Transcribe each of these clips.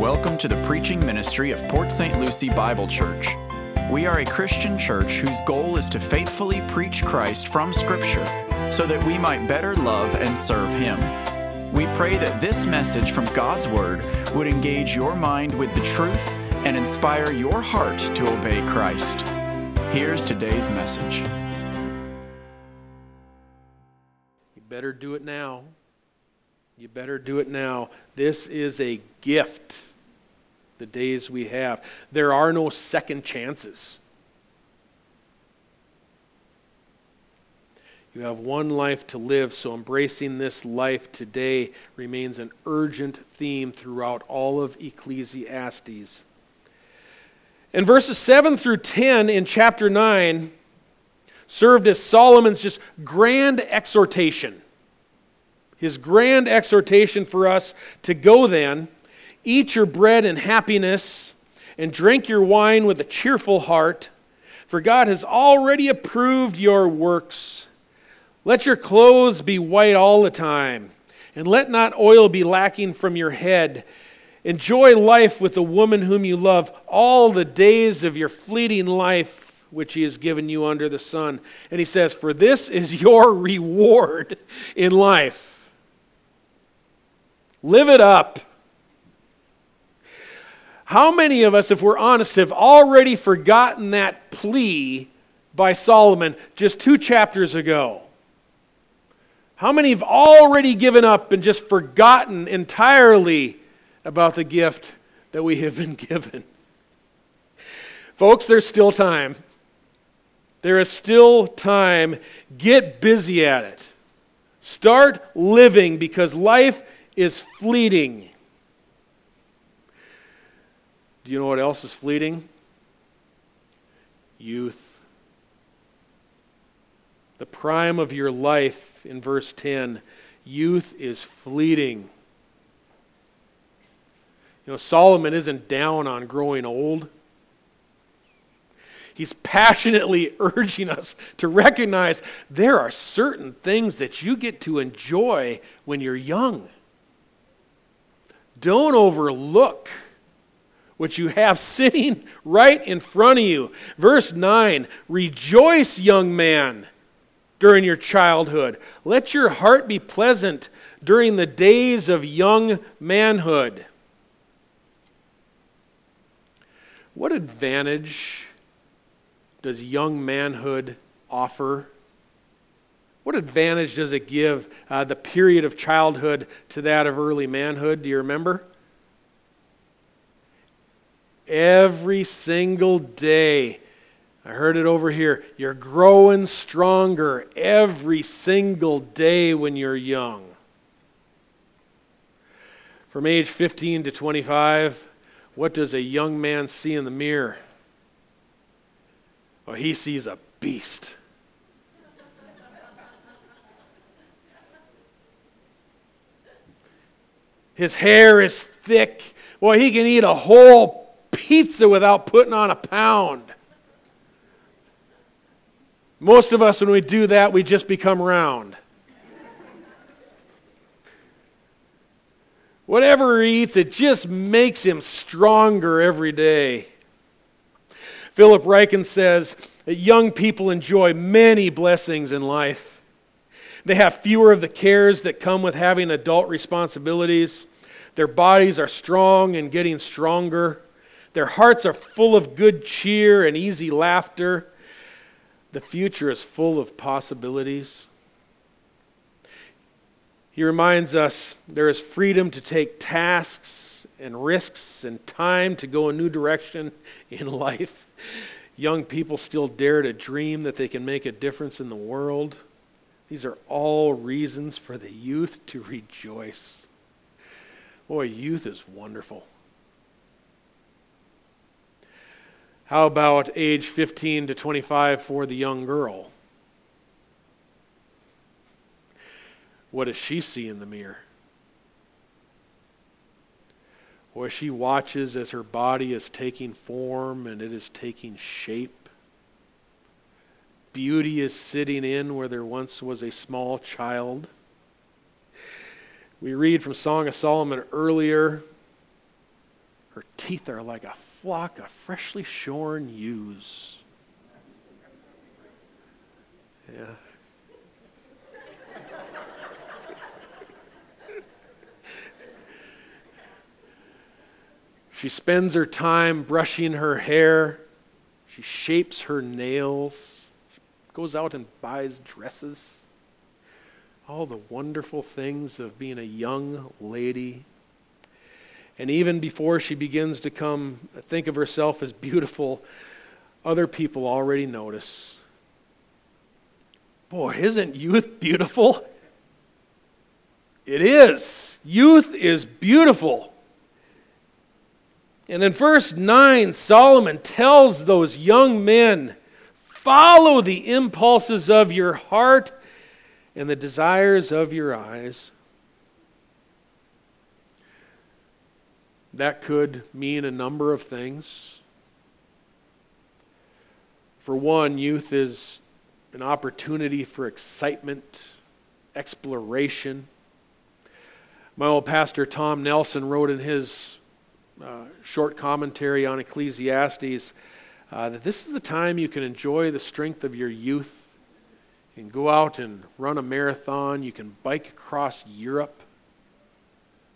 Welcome to the preaching ministry of Port St. Lucie Bible Church. We are a Christian church whose goal is to faithfully preach Christ from Scripture so that we might better love and serve Him. We pray that this message from God's Word would engage your mind with the truth and inspire your heart to obey Christ. Here's today's message. You better do it now. You better do it now. This is a gift, the days we have. There are no second chances. You have one life to live, so embracing this life today remains an urgent theme throughout all of Ecclesiastes. And verses 7 through 10 in chapter 9 served as Solomon's just grand exhortation his grand exhortation for us to go then, eat your bread in happiness, and drink your wine with a cheerful heart, for God has already approved your works. Let your clothes be white all the time, and let not oil be lacking from your head. Enjoy life with the woman whom you love all the days of your fleeting life which he has given you under the sun. And he says, For this is your reward in life. Live it up. How many of us, if we're honest, have already forgotten that plea by Solomon just two chapters ago? How many have already given up and just forgotten entirely about the gift that we have been given? Folks, there's still time. There is still time. Get busy at it. Start living because life is fleeting. Do you know what else is fleeting? Youth. The prime of your life, in verse 10, youth is fleeting. You know, Solomon isn't down on growing old. He's passionately urging us to recognize there are certain things that you get to enjoy when you're young. Don't overlook what you have sitting right in front of you. Verse 9 Rejoice, young man, during your childhood. Let your heart be pleasant during the days of young manhood. What advantage does young manhood offer what advantage does it give uh, the period of childhood to that of early manhood? Do you remember? Every single day, I heard it over here, you're growing stronger every single day when you're young. From age 15 to 25, what does a young man see in the mirror? Well, he sees a beast. His hair is thick. Well, he can eat a whole pizza without putting on a pound. Most of us, when we do that, we just become round. Whatever he eats, it just makes him stronger every day. Philip Ryken says that young people enjoy many blessings in life. They have fewer of the cares that come with having adult responsibilities. Their bodies are strong and getting stronger. Their hearts are full of good cheer and easy laughter. The future is full of possibilities. He reminds us there is freedom to take tasks and risks and time to go a new direction in life. Young people still dare to dream that they can make a difference in the world. These are all reasons for the youth to rejoice. Boy, youth is wonderful. How about age 15 to 25 for the young girl? What does she see in the mirror? Or she watches as her body is taking form and it is taking shape. Beauty is sitting in where there once was a small child. We read from Song of Solomon earlier Her teeth are like a flock of freshly shorn ewes. Yeah. She spends her time brushing her hair. She shapes her nails. She goes out and buys dresses. All the wonderful things of being a young lady. And even before she begins to come think of herself as beautiful, other people already notice. Boy, isn't youth beautiful? It is. Youth is beautiful. And in verse 9, Solomon tells those young men follow the impulses of your heart and the desires of your eyes. That could mean a number of things. For one, youth is an opportunity for excitement, exploration. My old pastor Tom Nelson wrote in his uh, short commentary on Ecclesiastes uh, that this is the time you can enjoy the strength of your youth and go out and run a marathon. You can bike across Europe,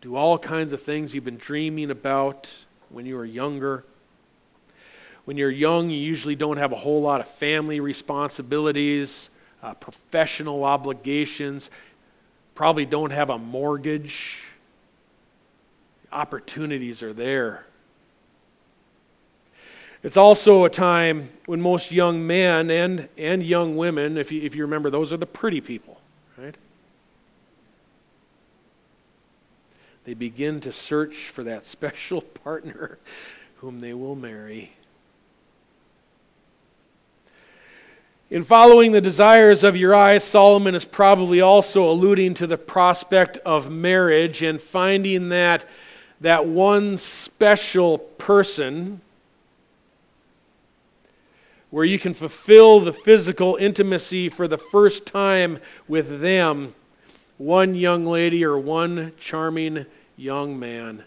do all kinds of things you've been dreaming about when you were younger. When you're young, you usually don't have a whole lot of family responsibilities, uh, professional obligations, probably don't have a mortgage opportunities are there. It's also a time when most young men and, and young women, if you, if you remember, those are the pretty people, right? They begin to search for that special partner whom they will marry. In following the desires of your eyes, Solomon is probably also alluding to the prospect of marriage and finding that that one special person where you can fulfill the physical intimacy for the first time with them, one young lady or one charming young man.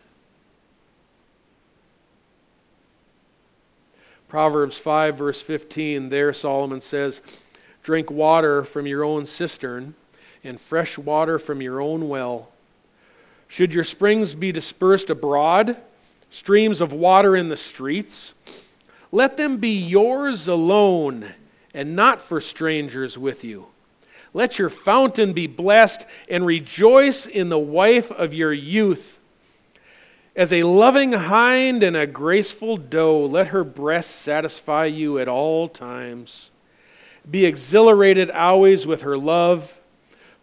Proverbs 5, verse 15, there Solomon says, Drink water from your own cistern and fresh water from your own well should your springs be dispersed abroad, streams of water in the streets, let them be yours alone and not for strangers with you. Let your fountain be blessed and rejoice in the wife of your youth. As a loving hind and a graceful doe, let her breast satisfy you at all times. Be exhilarated always with her love.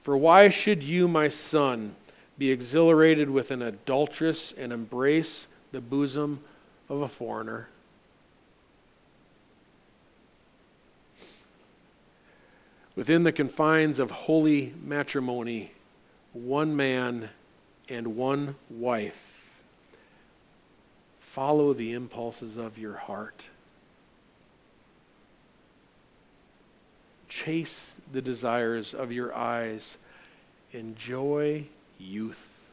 For why should you, my son, be exhilarated with an adulteress and embrace the bosom of a foreigner. Within the confines of holy matrimony, one man and one wife, follow the impulses of your heart. Chase the desires of your eyes. Enjoy youth.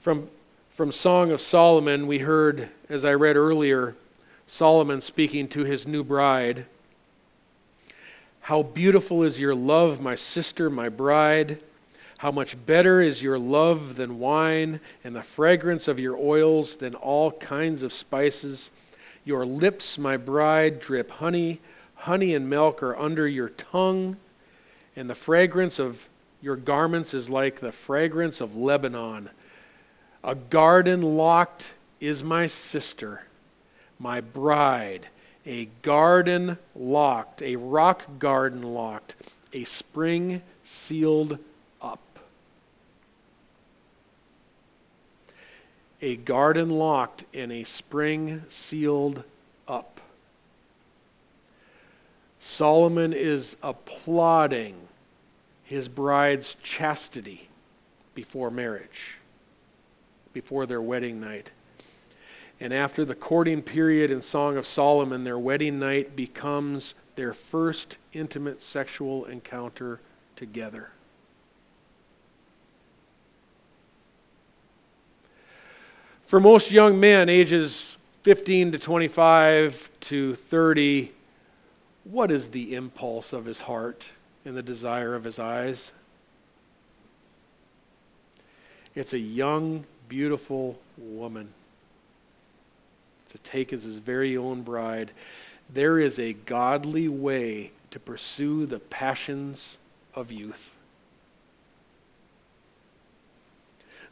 From, from Song of Solomon, we heard, as I read earlier, Solomon speaking to his new bride. How beautiful is your love, my sister, my bride. How much better is your love than wine, and the fragrance of your oils than all kinds of spices. Your lips, my bride, drip honey. Honey and milk are under your tongue and the fragrance of your garments is like the fragrance of Lebanon. A garden locked is my sister, my bride. A garden locked, a rock garden locked, a spring sealed up. A garden locked and a spring sealed up. Solomon is applauding his bride's chastity before marriage, before their wedding night. And after the courting period in Song of Solomon, their wedding night becomes their first intimate sexual encounter together. For most young men, ages 15 to 25 to 30, what is the impulse of his heart and the desire of his eyes? It's a young, beautiful woman to take as his very own bride. There is a godly way to pursue the passions of youth.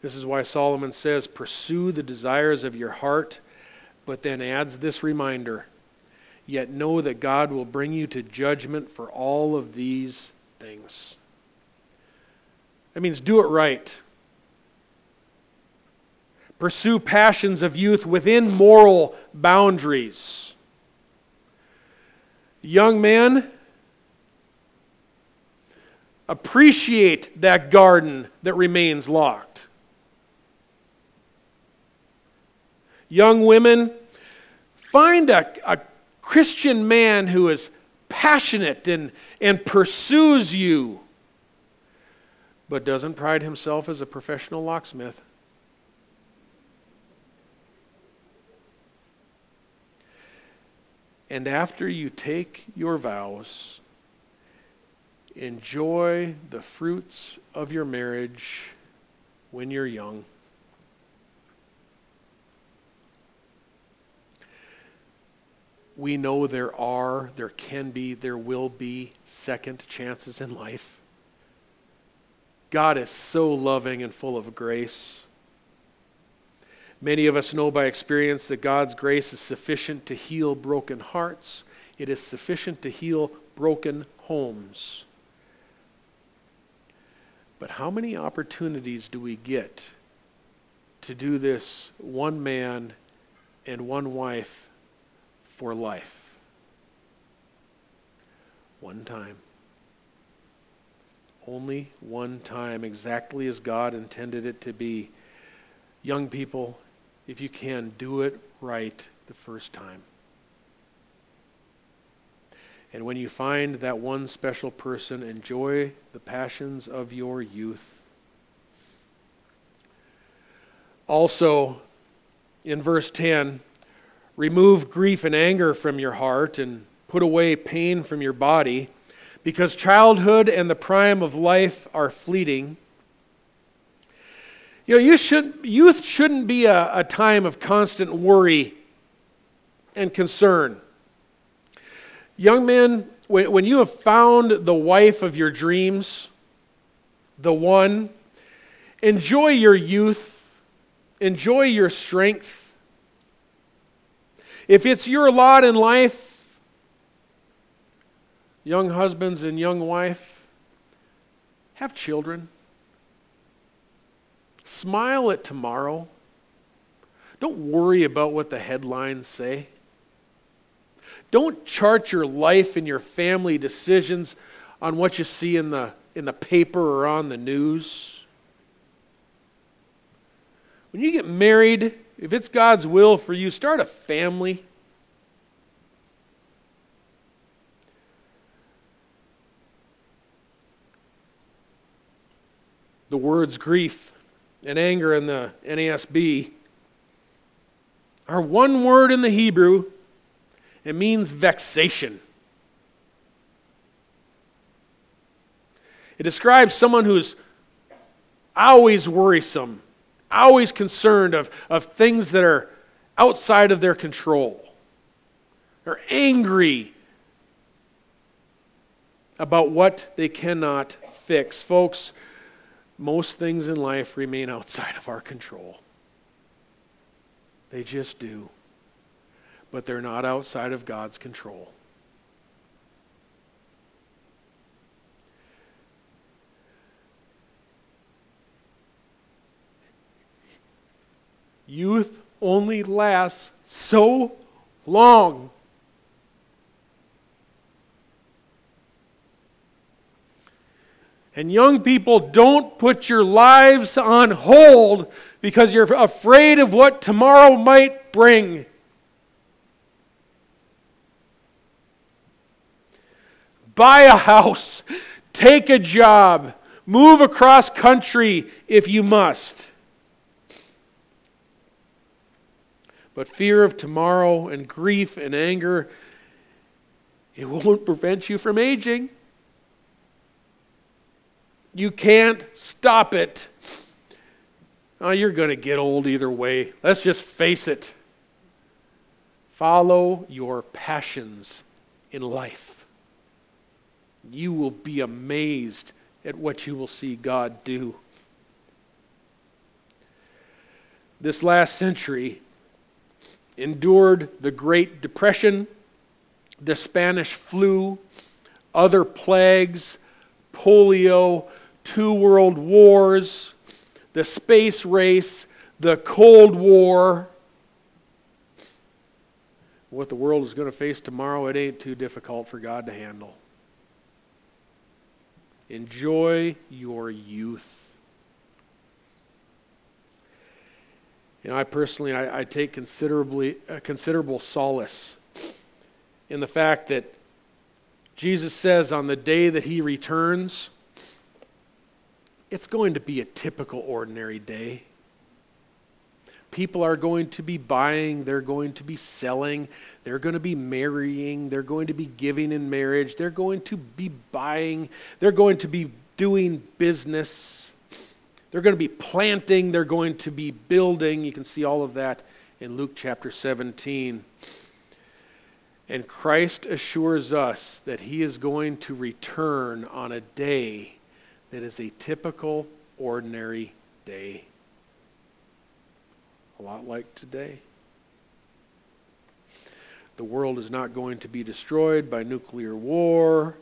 This is why Solomon says, Pursue the desires of your heart, but then adds this reminder Yet know that God will bring you to judgment for all of these things. That means do it right. Pursue passions of youth within moral boundaries. Young man, appreciate that garden that remains locked. Young women, find a, a Christian man who is passionate and, and pursues you, but doesn't pride himself as a professional locksmith. And after you take your vows, enjoy the fruits of your marriage when you're young. we know there are, there can be, there will be second chances in life. God is so loving and full of grace. Many of us know by experience that God's grace is sufficient to heal broken hearts, it is sufficient to heal broken homes. But how many opportunities do we get to do this one man and one wife for life. One time. Only one time, exactly as God intended it to be. Young people, if you can, do it right the first time. And when you find that one special person, enjoy the passions of your youth. Also, in verse 10, Remove grief and anger from your heart and put away pain from your body, because childhood and the prime of life are fleeting. You know, you should, youth shouldn't be a, a time of constant worry and concern. Young men, when, when you have found the wife of your dreams, the one, enjoy your youth, enjoy your strength if it's your lot in life, young husbands and young wife, have children. Smile at tomorrow. Don't worry about what the headlines say. Don't chart your life and your family decisions on what you see in the, in the paper or on the news. When you get married, if it's God's will for you, start a family. The words grief and anger in the NASB are one word in the Hebrew. It means vexation. It describes someone who's always worrisome, always concerned of, of things that are outside of their control. They're angry about what they cannot fix. Folks, most things in life remain outside of our control. They just do. But they're not outside of God's control. Youth only lasts so long. And young people, don't put your lives on hold because you're afraid of what tomorrow might bring. Buy a house, take a job, move across country if you must. But fear of tomorrow and grief and anger, it won't prevent you from aging. You can't stop it. Oh, you're going to get old either way. Let's just face it. Follow your passions in life. You will be amazed at what you will see God do. This last century endured the Great Depression, the Spanish flu, other plagues, polio, two world wars, the space race, the Cold War. What the world is going to face tomorrow, it ain't too difficult for God to handle. Enjoy your youth. You know, I personally, I, I take considerably, uh, considerable solace in the fact that Jesus says on the day that he returns, it's going to be a typical ordinary day. People are going to be buying, they're going to be selling, they're going to be marrying, they're going to be giving in marriage, they're going to be buying, they're going to be doing business, they're going to be planting, they're going to be building. You can see all of that in Luke chapter 17. And Christ assures us that he is going to return on a day that is a typical, ordinary day. A lot like today. The world is not going to be destroyed by nuclear war.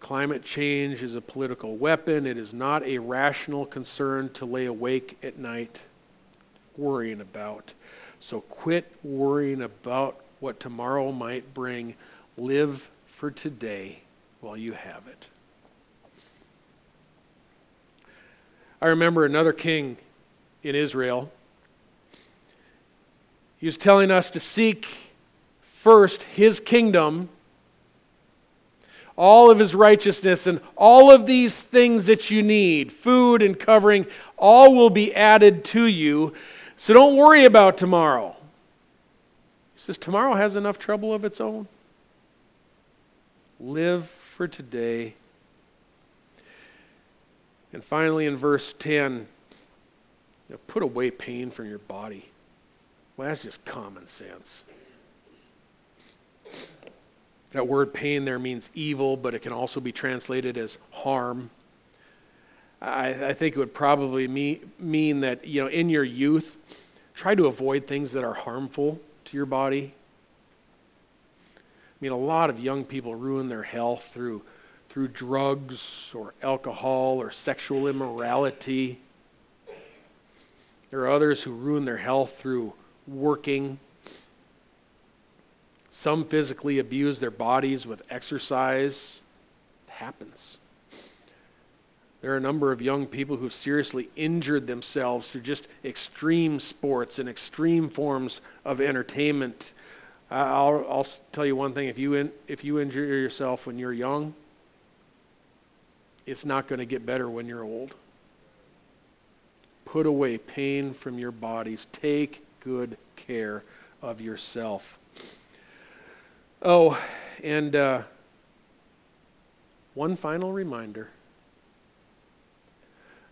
Climate change is a political weapon. It is not a rational concern to lay awake at night worrying about. So quit worrying about what tomorrow might bring. Live for today while you have it. I remember another king in Israel. He was telling us to seek first his kingdom, all of his righteousness, and all of these things that you need food and covering all will be added to you. So don't worry about tomorrow. He says, Tomorrow has enough trouble of its own. Live for today and finally, in verse 10, you know, put away pain from your body. Well, that's just common sense. That word pain there means evil, but it can also be translated as harm. I, I think it would probably mean, mean that, you know, in your youth, try to avoid things that are harmful to your body. I mean, a lot of young people ruin their health through through drugs or alcohol or sexual immorality. There are others who ruin their health through working. Some physically abuse their bodies with exercise. It happens. There are a number of young people who've seriously injured themselves through just extreme sports and extreme forms of entertainment. I'll, I'll tell you one thing if you, in, if you injure yourself when you're young, it's not going to get better when you're old. Put away pain from your bodies. Take good care of yourself. Oh, and uh, one final reminder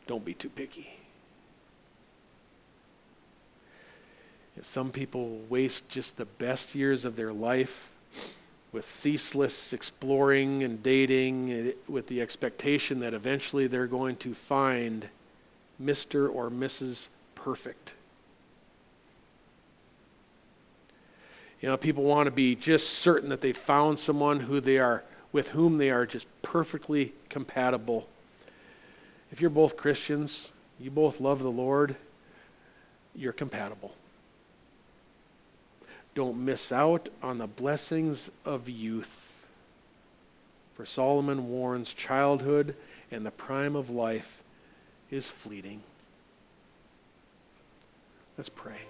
don't be too picky. Some people waste just the best years of their life with ceaseless exploring and dating eh, with the expectation that eventually they're going to find Mr. or Mrs. Perfect. You know, people want to be just certain that they found someone who they are with whom they are just perfectly compatible. If you're both Christians, you both love the Lord, you're compatible. Don't miss out on the blessings of youth. For Solomon warns childhood and the prime of life is fleeting. Let's pray.